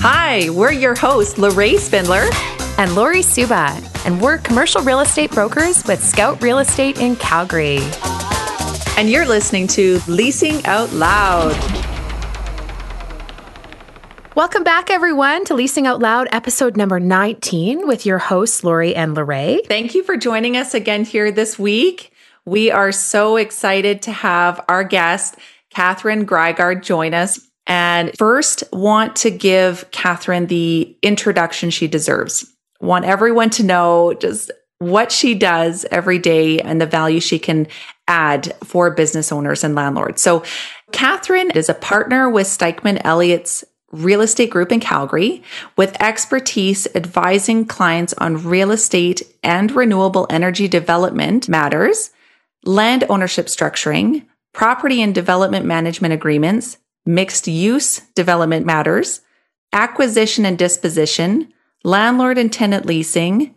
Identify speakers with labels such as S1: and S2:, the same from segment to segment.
S1: Hi, we're your hosts, Lorraine Spindler
S2: and Lori Suba, and we're commercial real estate brokers with Scout Real Estate in Calgary.
S1: And you're listening to Leasing Out Loud.
S2: Welcome back, everyone, to Leasing Out Loud, episode number 19, with your hosts, Lori and Lorraine.
S1: Thank you for joining us again here this week. We are so excited to have our guest, Catherine Greigard, join us. And first, want to give Catherine the introduction she deserves. Want everyone to know just what she does every day and the value she can add for business owners and landlords. So, Catherine is a partner with Stikeman Elliott's real estate group in Calgary with expertise advising clients on real estate and renewable energy development matters, land ownership structuring, property and development management agreements, mixed use development matters, acquisition and disposition, landlord and tenant leasing,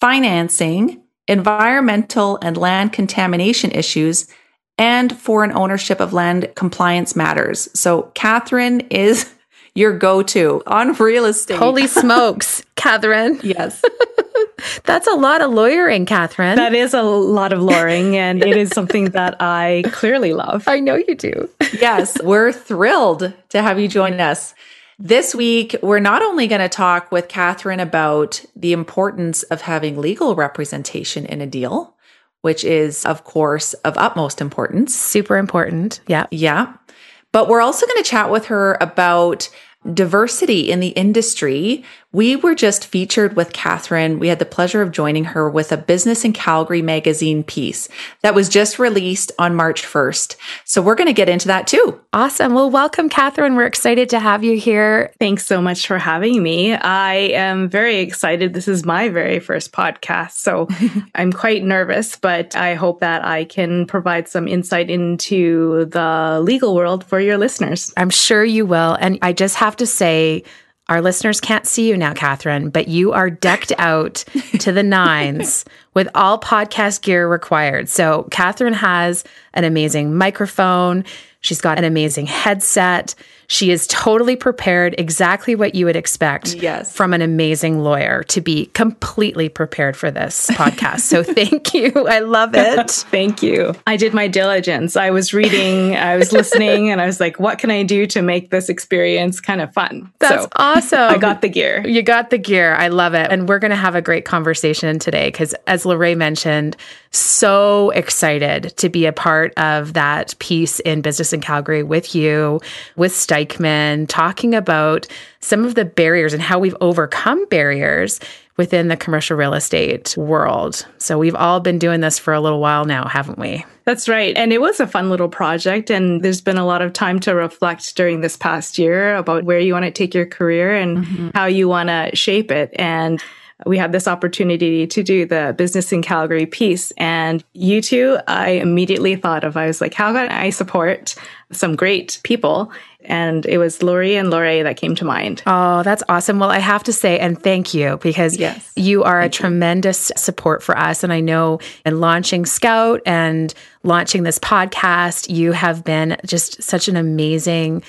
S1: financing, environmental and land contamination issues, and foreign ownership of land compliance matters. So Catherine is your go-to on real estate.
S2: Holy smokes, Catherine.
S1: Yes.
S2: That's a lot of lawyering, Catherine.
S3: That is a lot of lawyering, and it is something that I clearly love.
S2: I know you do.
S1: yes, we're thrilled to have you join us. This week, we're not only going to talk with Catherine about the importance of having legal representation in a deal, which is, of course, of utmost importance.
S2: Super important. Yeah.
S1: Yeah. But we're also going to chat with her about diversity in the industry. We were just featured with Catherine. We had the pleasure of joining her with a Business in Calgary magazine piece that was just released on March 1st. So we're going to get into that too.
S2: Awesome. Well, welcome, Catherine. We're excited to have you here.
S3: Thanks so much for having me. I am very excited. This is my very first podcast. So I'm quite nervous, but I hope that I can provide some insight into the legal world for your listeners.
S2: I'm sure you will. And I just have to say, our listeners can't see you now, Catherine, but you are decked out to the nines with all podcast gear required. So, Catherine has an amazing microphone. She's got an amazing headset. She is totally prepared, exactly what you would expect
S1: yes.
S2: from an amazing lawyer to be completely prepared for this podcast. So thank you. I love it.
S3: thank you. I did my diligence. I was reading, I was listening, and I was like, what can I do to make this experience kind of fun?
S2: That's so awesome.
S3: I got the gear.
S2: You got the gear. I love it. And we're going to have a great conversation today because, as Lorraine mentioned, so excited to be a part of that piece in Business in Calgary with you, with Stikeman, talking about some of the barriers and how we've overcome barriers within the commercial real estate world. So we've all been doing this for a little while now, haven't we?
S3: That's right. And it was a fun little project. And there's been a lot of time to reflect during this past year about where you want to take your career and mm-hmm. how you want to shape it. And we had this opportunity to do the business in Calgary piece. And you two, I immediately thought of, I was like, how can I support some great people? And it was Lori and Lori that came to mind.
S2: Oh, that's awesome. Well, I have to say, and thank you because yes. you are thank a tremendous you. support for us. And I know in launching Scout and launching this podcast, you have been just such an amazing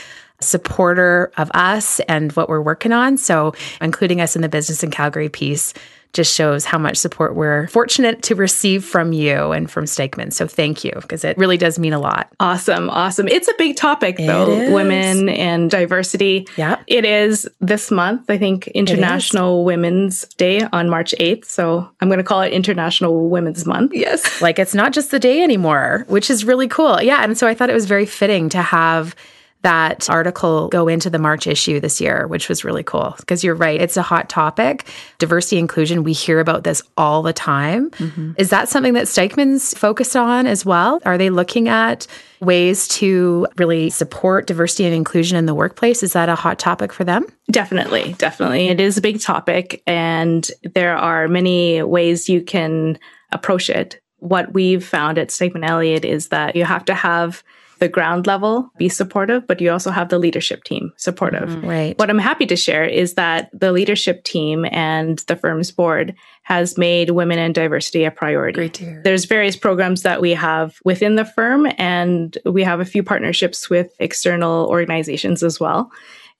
S2: supporter of us and what we're working on. So, including us in the Business in Calgary piece just shows how much support we're fortunate to receive from you and from Stikeman. So thank you because it really does mean a lot.
S3: Awesome. Awesome. It's a big topic though, women and diversity.
S2: Yeah.
S3: It is this month, I think, International Women's Day on March 8th. So I'm going to call it International Women's Month.
S2: Yes. like it's not just the day anymore, which is really cool. Yeah. And so I thought it was very fitting to have that article go into the March issue this year, which was really cool. Because you're right, it's a hot topic. Diversity inclusion, we hear about this all the time. Mm-hmm. Is that something that Stikeman's focused on as well? Are they looking at ways to really support diversity and inclusion in the workplace? Is that a hot topic for them?
S3: Definitely, definitely. It is a big topic, and there are many ways you can approach it. What we've found at Stikeman Elliott is that you have to have the ground level be supportive, but you also have the leadership team supportive.
S2: Mm-hmm. Right.
S3: What I'm happy to share is that the leadership team and the firm's board has made women and diversity a priority.
S1: Great to hear.
S3: There's various programs that we have within the firm, and we have a few partnerships with external organizations as well.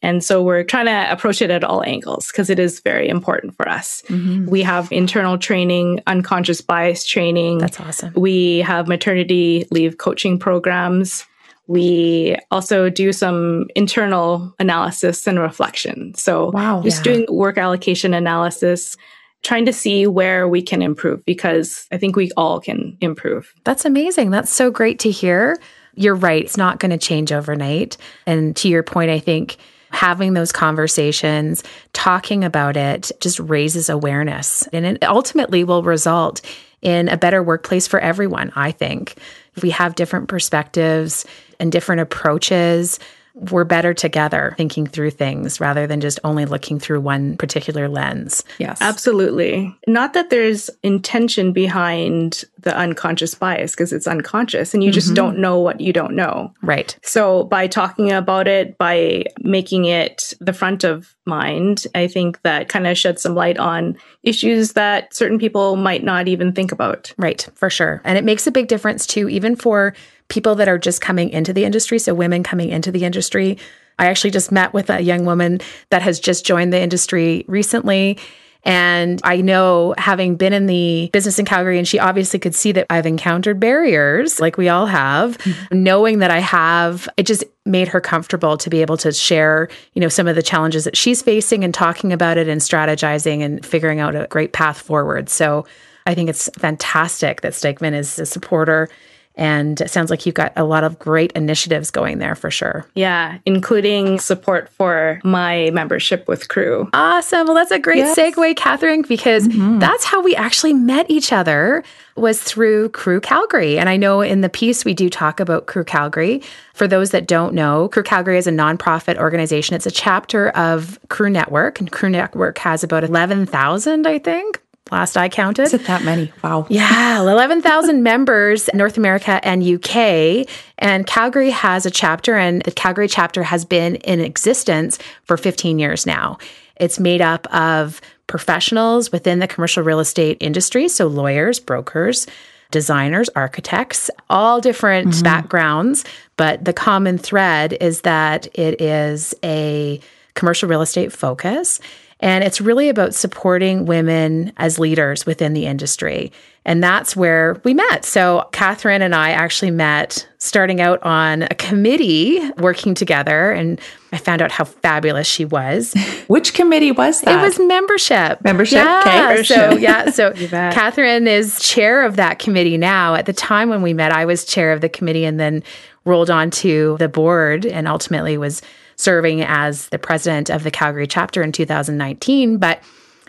S3: And so we're trying to approach it at all angles because it is very important for us. Mm-hmm. We have internal training, unconscious bias training.
S2: That's awesome.
S3: We have maternity leave coaching programs. We also do some internal analysis and reflection. So
S2: wow,
S3: just yeah. doing work allocation analysis, trying to see where we can improve because I think we all can improve.
S2: That's amazing. That's so great to hear. You're right. It's not going to change overnight. And to your point, I think having those conversations, talking about it just raises awareness. And it ultimately will result in a better workplace for everyone, I think. If we have different perspectives and different approaches, we're better together thinking through things rather than just only looking through one particular lens.
S3: Yes. Absolutely. Not that there's intention behind the unconscious bias because it's unconscious and you just mm-hmm. don't know what you don't know.
S2: Right.
S3: So by talking about it, by making it the front of mind, I think that kind of sheds some light on issues that certain people might not even think about.
S2: Right, for sure. And it makes a big difference too, even for people that are just coming into the industry. So, women coming into the industry. I actually just met with a young woman that has just joined the industry recently. And I know having been in the business in Calgary, and she obviously could see that I've encountered barriers like we all have, mm-hmm. knowing that I have, it just made her comfortable to be able to share, you know, some of the challenges that she's facing and talking about it and strategizing and figuring out a great path forward. So I think it's fantastic that Stikeman is a supporter and it sounds like you've got a lot of great initiatives going there for sure.
S3: Yeah, including support for my membership with Crew.
S2: Awesome. Well, that's a great yes. segue, Catherine, because mm-hmm. that's how we actually met each other was through Crew Calgary. And I know in the piece we do talk about Crew Calgary. For those that don't know, Crew Calgary is a nonprofit organization. It's a chapter of Crew Network, and Crew Network has about 11,000, I think, last I counted.
S1: Is it that many? Wow.
S2: Yeah, 11,000 members, North America and UK. And Calgary has a chapter, and the Calgary chapter has been in existence for 15 years now. It's made up of professionals within the commercial real estate industry, so lawyers, brokers, designers, architects, all different mm-hmm. backgrounds. But the common thread is that it is a commercial real estate focus. And it's really about supporting women as leaders within the industry. And that's where we met. So, Catherine and I actually met starting out on a committee working together. And I found out how fabulous she was.
S1: Which committee was that?
S2: It was membership.
S1: Membership?
S2: Yeah. Okay. So, yeah. So, Catherine is chair of that committee now. At the time when we met, I was chair of the committee and then rolled onto the board and ultimately was serving as the president of the Calgary chapter in 2019. But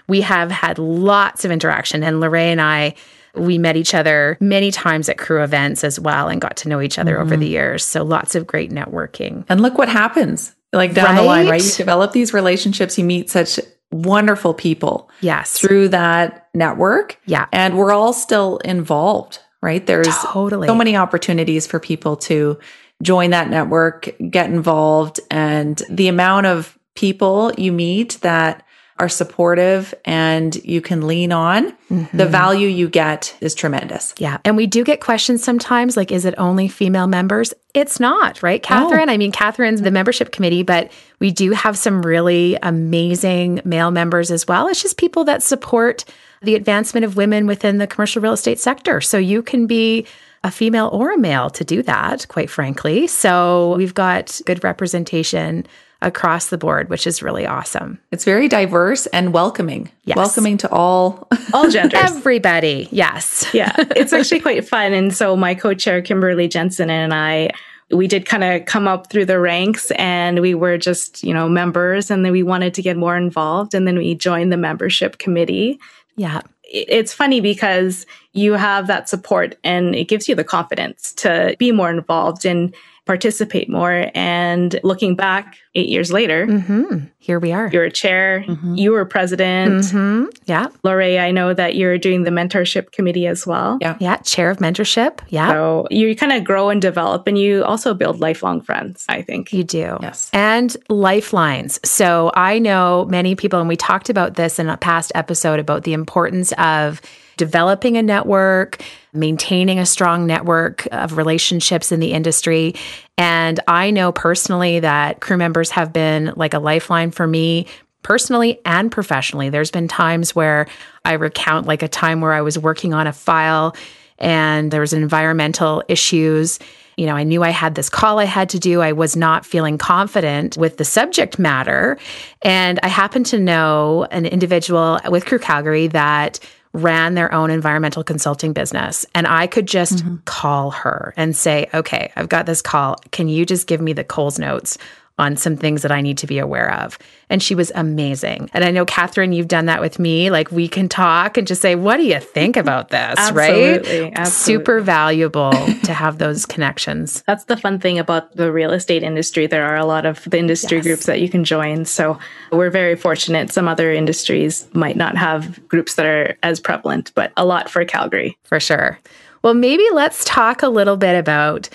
S2: we have had lots of interaction, and Lorraine and I. We met each other many times at crew events as well and got to know each other mm-hmm. over the years. So lots of great networking.
S1: And look what happens like down right? the line, right? You develop these relationships, you meet such wonderful people.
S2: Yes.
S1: Through that network.
S2: Yeah.
S1: And we're all still involved, right? There's
S2: totally.
S1: so many opportunities for people to join that network, get involved, and the amount of people you meet that are supportive and you can lean on, mm-hmm. the value you get is tremendous.
S2: Yeah. And we do get questions sometimes like, is it only female members? It's not, right, Catherine? I mean, Catherine's the membership committee, but we do have some really amazing male members as well. It's just people that support the advancement of women within the commercial real estate sector. So you can be a female or a male to do that, quite frankly. So we've got good representation across the board, which is really awesome.
S1: It's very diverse and welcoming.
S2: Yes.
S1: Welcoming to all
S3: all genders.
S2: Everybody. Yes.
S3: Yeah. It's actually quite fun. And so my co-chair Kimberly Jensen and I we did kind of come up through the ranks and we were just, you know, members and then we wanted to get more involved and then we joined the membership committee.
S2: Yeah
S3: it's funny because you have that support and it gives you the confidence to be more involved and participate more. And looking back eight years later,
S2: mm-hmm. here we are.
S3: You're a chair, mm-hmm. you were president.
S2: Mm-hmm. Yeah.
S3: Lorraine, I know that you're doing the mentorship committee as well.
S2: Yeah. Yeah. Chair of mentorship. Yeah.
S3: So you kind of grow and develop, and you also build lifelong friends, I think.
S2: You do.
S1: Yes.
S2: And lifelines. So I know many people, and we talked about this in a past episode about the importance of developing a network, maintaining a strong network of relationships in the industry. And I know personally that crew members have been like a lifeline for me personally and professionally. There's been times where I recount like a time where I was working on a file and there was environmental issues you know, I knew I had this call I had to do. I was not feeling confident with the subject matter. And I happened to know an individual with Crew Calgary that ran their own environmental consulting business. And I could just mm-hmm. call her and say, okay, I've got this call. Can you just give me the Coles notes on some things that I need to be aware of. And she was amazing. And I know, Catherine, you've done that with me. Like we can talk and just say, what do you think about this?
S3: absolutely,
S2: right? Absolutely. Super valuable to have those connections.
S3: That's the fun thing about the real estate industry. There are a lot of the industry yes. groups that you can join. So we're very fortunate. Some other industries might not have groups that are as prevalent, but a lot for Calgary.
S2: For sure. Well, maybe let's talk a little bit about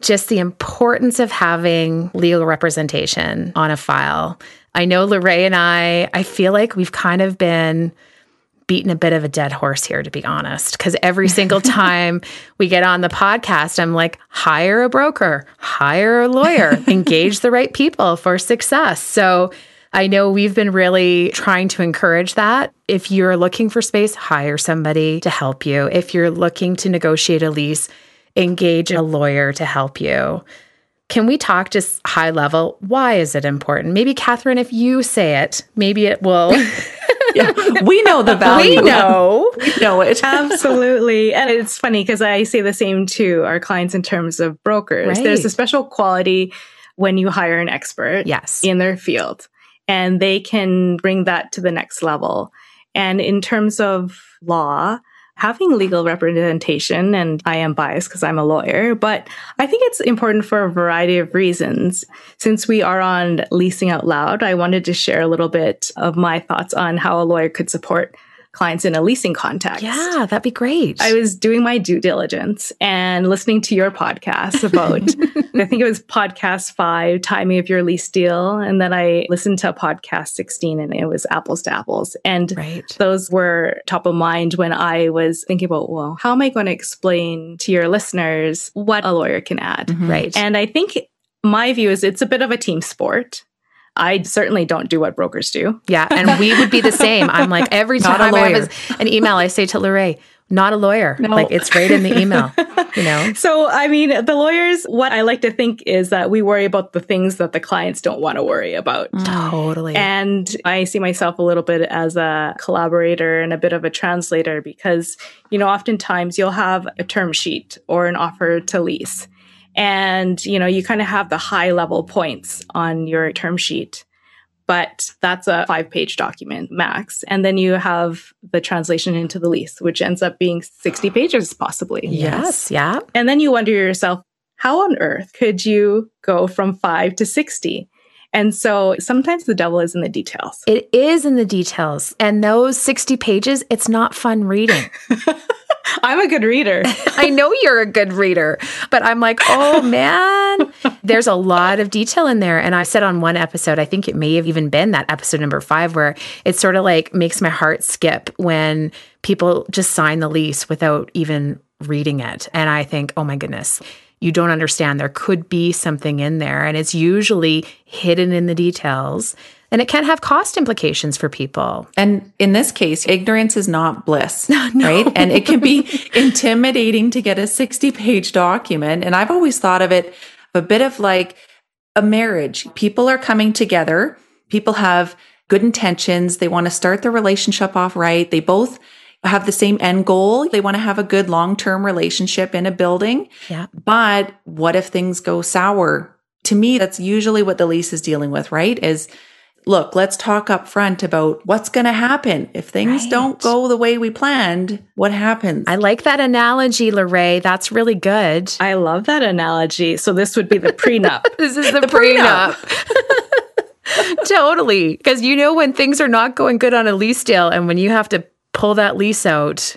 S2: just the importance of having legal representation on a file. I know Lorraine and I, I feel like we've kind of been beating a bit of a dead horse here, to be honest, because every single time we get on the podcast, I'm like, hire a broker, hire a lawyer, engage the right people for success. So I know we've been really trying to encourage that. If you're looking for space, hire somebody to help you. If you're looking to negotiate a lease, engage a lawyer to help you. Can we talk just high level? Why is it important? Maybe, Catherine, if you say it, maybe it will.
S1: yeah, we know the value.
S2: We know.
S1: we know it.
S3: Absolutely. And it's funny because I say the same to our clients in terms of brokers. Right. There's a special quality when you hire an expert
S2: yes.
S3: in their field, and they can bring that to the next level. And in terms of law, having legal representation, and I am biased because I'm a lawyer, but I think it's important for a variety of reasons. Since we are on Leasing Out Loud, I wanted to share a little bit of my thoughts on how a lawyer could support clients in a leasing context.
S2: Yeah, that'd be great.
S3: I was doing my due diligence and listening to your podcast about, I think it was podcast five, timing of your lease deal. And then I listened to podcast 16 and it was apples to apples. And right. those were top of mind when I was thinking about, well, how am I going to explain to your listeners what a lawyer can add?
S2: Mm-hmm. Right.
S3: And I think my view is it's a bit of a team sport. I certainly don't do what brokers do.
S2: Yeah. And we would be the same. I'm like, every time I have an email, I say to Lorraine, not a lawyer. No. Like it's right in the email, you know?
S3: So, I mean, the lawyers, what I like to think is that we worry about the things that the clients don't want to worry about.
S2: Mm. Totally.
S3: And I see myself a little bit as a collaborator and a bit of a translator because, you know, oftentimes you'll have a term sheet or an offer to lease and you know you kind of have the high level points on your term sheet but that's a five page document max and then you have the translation into the lease which ends up being 60 pages possibly
S2: yes yeah
S3: and then you wonder yourself how on earth could you go from 5 to 60 and so sometimes the devil is in the details.
S2: It is in the details. And those 60 pages, it's not fun reading.
S3: I'm a good reader.
S2: I know you're a good reader, but I'm like, oh man, there's a lot of detail in there. And I said on one episode, I think it may have even been that episode number five, where it sort of like makes my heart skip when people just sign the lease without even reading it. And I think, oh my goodness, you don't understand. There could be something in there, and it's usually hidden in the details. And it can have cost implications for people.
S1: And in this case, ignorance is not bliss, no. right? And it can be intimidating to get a 60 page document. And I've always thought of it a bit of like a marriage. People are coming together. People have good intentions. They want to start the relationship off right. They both have the same end goal. They want to have a good long term relationship in a building.
S2: Yeah.
S1: But what if things go sour? To me, that's usually what the lease is dealing with, right? Is look, let's talk up front about what's going to happen. If things right. don't go the way we planned, what happens?
S2: I like that analogy, Lorraine. That's really good.
S3: I love that analogy. So this would be the prenup.
S2: this is the, the prenup. prenup. totally. Because you know when things are not going good on a lease deal and when you have to pull that lease out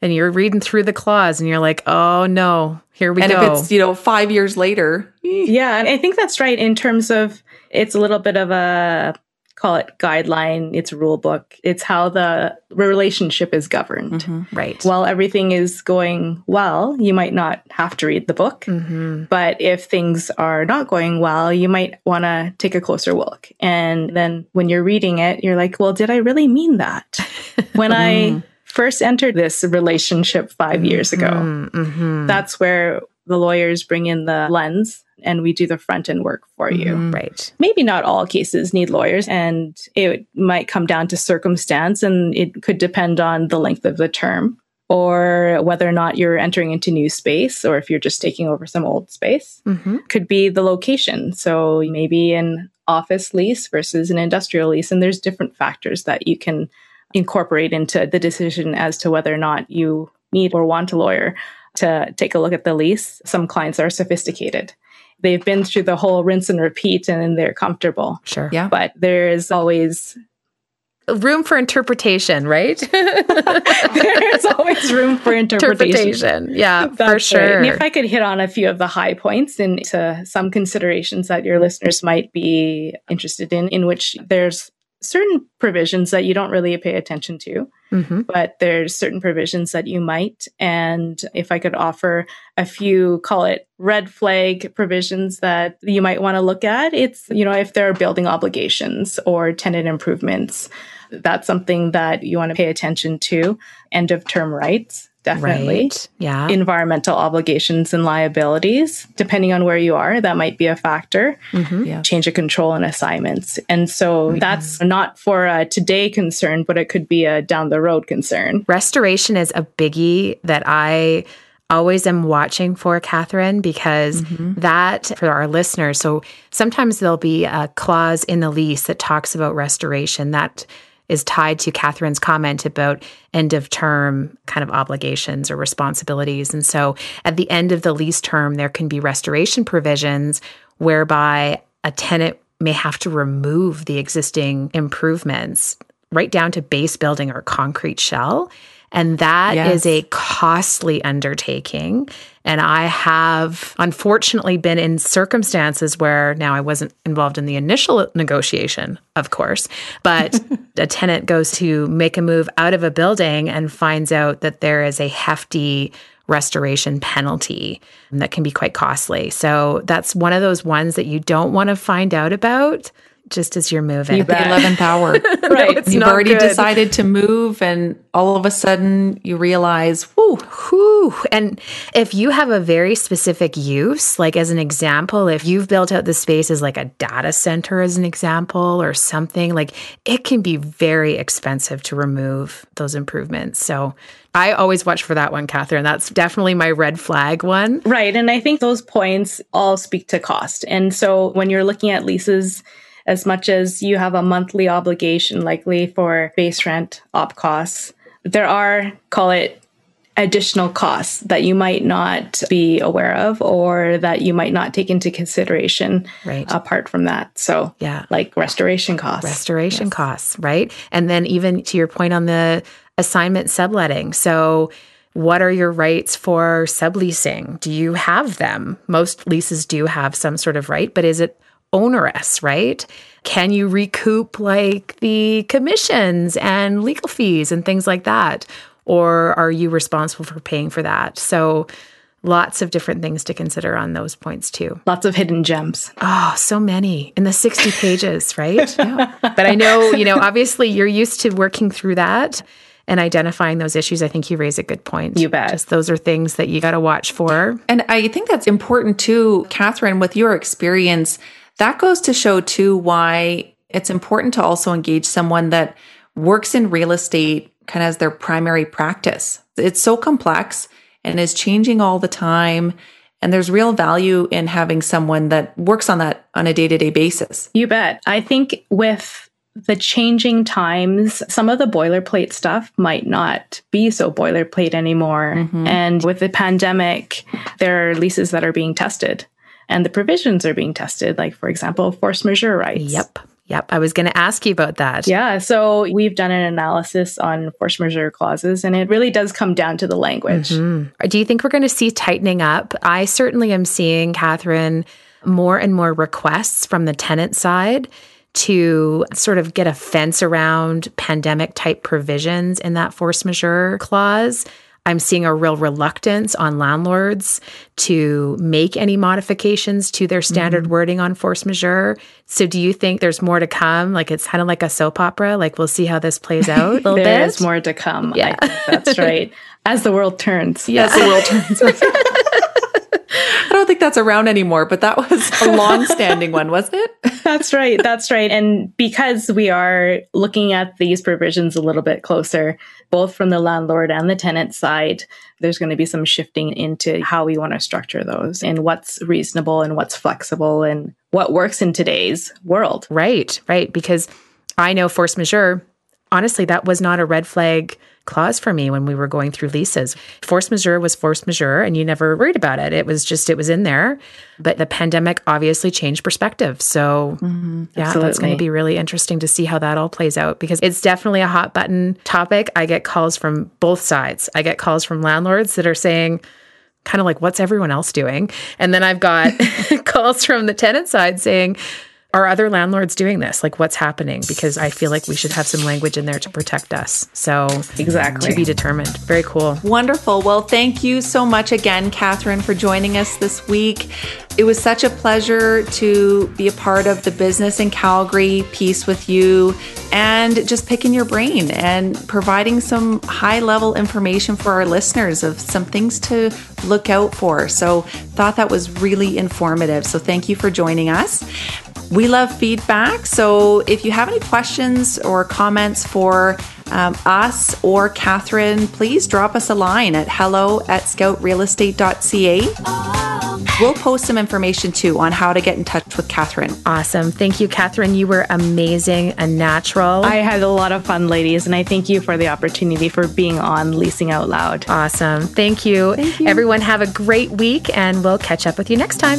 S2: and you're reading through the clause and you're like, oh no, here we
S1: and
S2: go.
S1: And if it's, you know, five years later. Eh.
S3: yeah. And I think that's right in terms of it's a little bit of a call it guideline, it's rule book. It's how the relationship is governed.
S2: Mm-hmm. Right.
S3: While everything is going well, you might not have to read the book. Mm-hmm. But if things are not going well, you might want to take a closer look. And then when you're reading it, you're like, well, did I really mean that? when I mm-hmm. first entered this relationship five years ago, mm-hmm. that's where the lawyers bring in the lens and we do the front end work for you.
S2: Mm-hmm. Right.
S3: Maybe not all cases need lawyers and it might come down to circumstance and it could depend on the length of the term or whether or not you're entering into new space or if you're just taking over some old space. Mm-hmm. Could be the location. So maybe an office lease versus an industrial lease and there's different factors that you can incorporate into the decision as to whether or not you need or want a lawyer to take a look at the lease. Some clients are sophisticated they've been through the whole rinse and repeat and they're comfortable.
S2: Sure.
S1: Yeah.
S3: But there is always
S2: room for interpretation, right?
S3: There's always room for interpretation.
S2: interpretation. Yeah, That's for sure.
S3: Right. if I could hit on a few of the high points into some considerations that your listeners might be interested in, in which there's certain provisions that you don't really pay attention to, mm-hmm. but there's certain provisions that you might. And if I could offer a few, call it red flag provisions that you might want to look at, it's, you know, if there are building obligations or tenant improvements, that's something that you want to pay attention to. End of term rights definitely.
S2: Right. Yeah.
S3: Environmental obligations and liabilities, depending on where you are, that might be a factor. Mm-hmm. Yeah. Change of control and assignments. And so mm-hmm. that's not for a today concern, but it could be a down the road concern.
S2: Restoration is a biggie that I always am watching for Catherine because mm-hmm. that for our listeners. So sometimes there'll be a clause in the lease that talks about restoration that is tied to Catherine's comment about end of term kind of obligations or responsibilities. And so at the end of the lease term, there can be restoration provisions whereby a tenant may have to remove the existing improvements right down to base building or concrete shell. And that yes. is a costly undertaking. And I have unfortunately been in circumstances where now I wasn't involved in the initial negotiation, of course, but a tenant goes to make a move out of a building and finds out that there is a hefty restoration penalty that can be quite costly. So that's one of those ones that you don't want to find out about just as you're moving.
S1: You the 11th hour.
S2: right. no,
S1: You've already good. decided to move and all of a sudden you realize, whoo,
S2: whoo. And if you have a very specific use, like as an example, if you've built out the space as like a data center as an example or something, like it can be very expensive to remove those improvements. So I always watch for that one, Catherine. That's definitely my red flag one.
S3: Right. And I think those points all speak to cost. And so when you're looking at leases, as much as you have a monthly obligation likely for base rent, op costs. There are, call it additional costs that you might not be aware of or that you might not take into consideration
S2: right.
S3: apart from that. So,
S2: yeah,
S3: like restoration costs.
S2: Restoration yes. costs, right? And then, even to your point on the assignment subletting. So, what are your rights for subleasing? Do you have them? Most leases do have some sort of right, but is it onerous, right? Can you recoup like the commissions and legal fees and things like that? Or are you responsible for paying for that? So, lots of different things to consider on those points too.
S3: Lots of hidden gems.
S2: Oh, so many in the 60 pages, right? yeah. But I know, you know, obviously you're used to working through that and identifying those issues. I think you raise a good point.
S3: You bet.
S2: Just those are things that you got to watch for.
S1: And I think that's important too, Catherine, with your experience that goes to show too why it's important to also engage someone that works in real estate kind of as their primary practice. It's so complex and is changing all the time. And there's real value in having someone that works on that on a day to day basis.
S3: You bet. I think with the changing times, some of the boilerplate stuff might not be so boilerplate anymore. Mm-hmm. And with the pandemic, there are leases that are being tested and the provisions are being tested, like, for example, force majeure rights.
S2: Yep. Yep. I was going to ask you about that.
S3: Yeah. So we've done an analysis on force majeure clauses, and it really does come down to the language.
S2: Mm-hmm. Do you think we're going to see tightening up? I certainly am seeing, Catherine, more and more requests from the tenant side to sort of get a fence around pandemic type provisions in that force majeure clause. I'm seeing a real reluctance on landlords to make any modifications to their standard mm-hmm. wording on force majeure. So, do you think there's more to come? Like it's kind of like a soap opera. Like we'll see how this plays out.
S3: A there is more to come. Yeah, that's right. As the world turns.
S1: Yeah. As the world turns. I don't think that's around anymore, but that was a long standing one, wasn't it?
S3: That's right. That's right. And because we are looking at these provisions a little bit closer, both from the landlord and the tenant side, there's going to be some shifting into how we want to structure those and what's reasonable and what's flexible and what works in today's world.
S2: Right, right. Because I know force majeure, honestly, that was not a red flag clause for me when we were going through leases. Force majeure was force majeure and you never worried about it. It was just, it was in there. But the pandemic obviously changed perspective. So, mm-hmm, yeah, absolutely. that's going to be really interesting to see how that all plays out because it's definitely a hot button topic. I get calls from both sides. I get calls from landlords that are saying, kind of like, what's everyone else doing? And then I've got calls from the tenant side saying, are other landlords doing this? Like what's happening? Because I feel like we should have some language in there to protect us. So
S3: exactly
S2: to be determined. Very cool.
S1: Wonderful. Well, thank you so much again, Catherine, for joining us this week. It was such a pleasure to be a part of the business in Calgary piece with you and just picking your brain and providing some high level information for our listeners of some things to look out for. So, thought that was really informative. So, thank you for joining us. We love feedback. So if you have any questions or comments for um, us or Catherine, please drop us a line at hello at scoutrealestate.ca. We'll post some information too on how to get in touch with Catherine.
S2: Awesome. Thank you, Catherine. You were amazing and natural.
S3: I had a lot of fun, ladies, and I thank you for the opportunity for being on Leasing Out Loud.
S2: Awesome. Thank you. Thank you. Everyone, have a great week, and we'll catch up with you next time.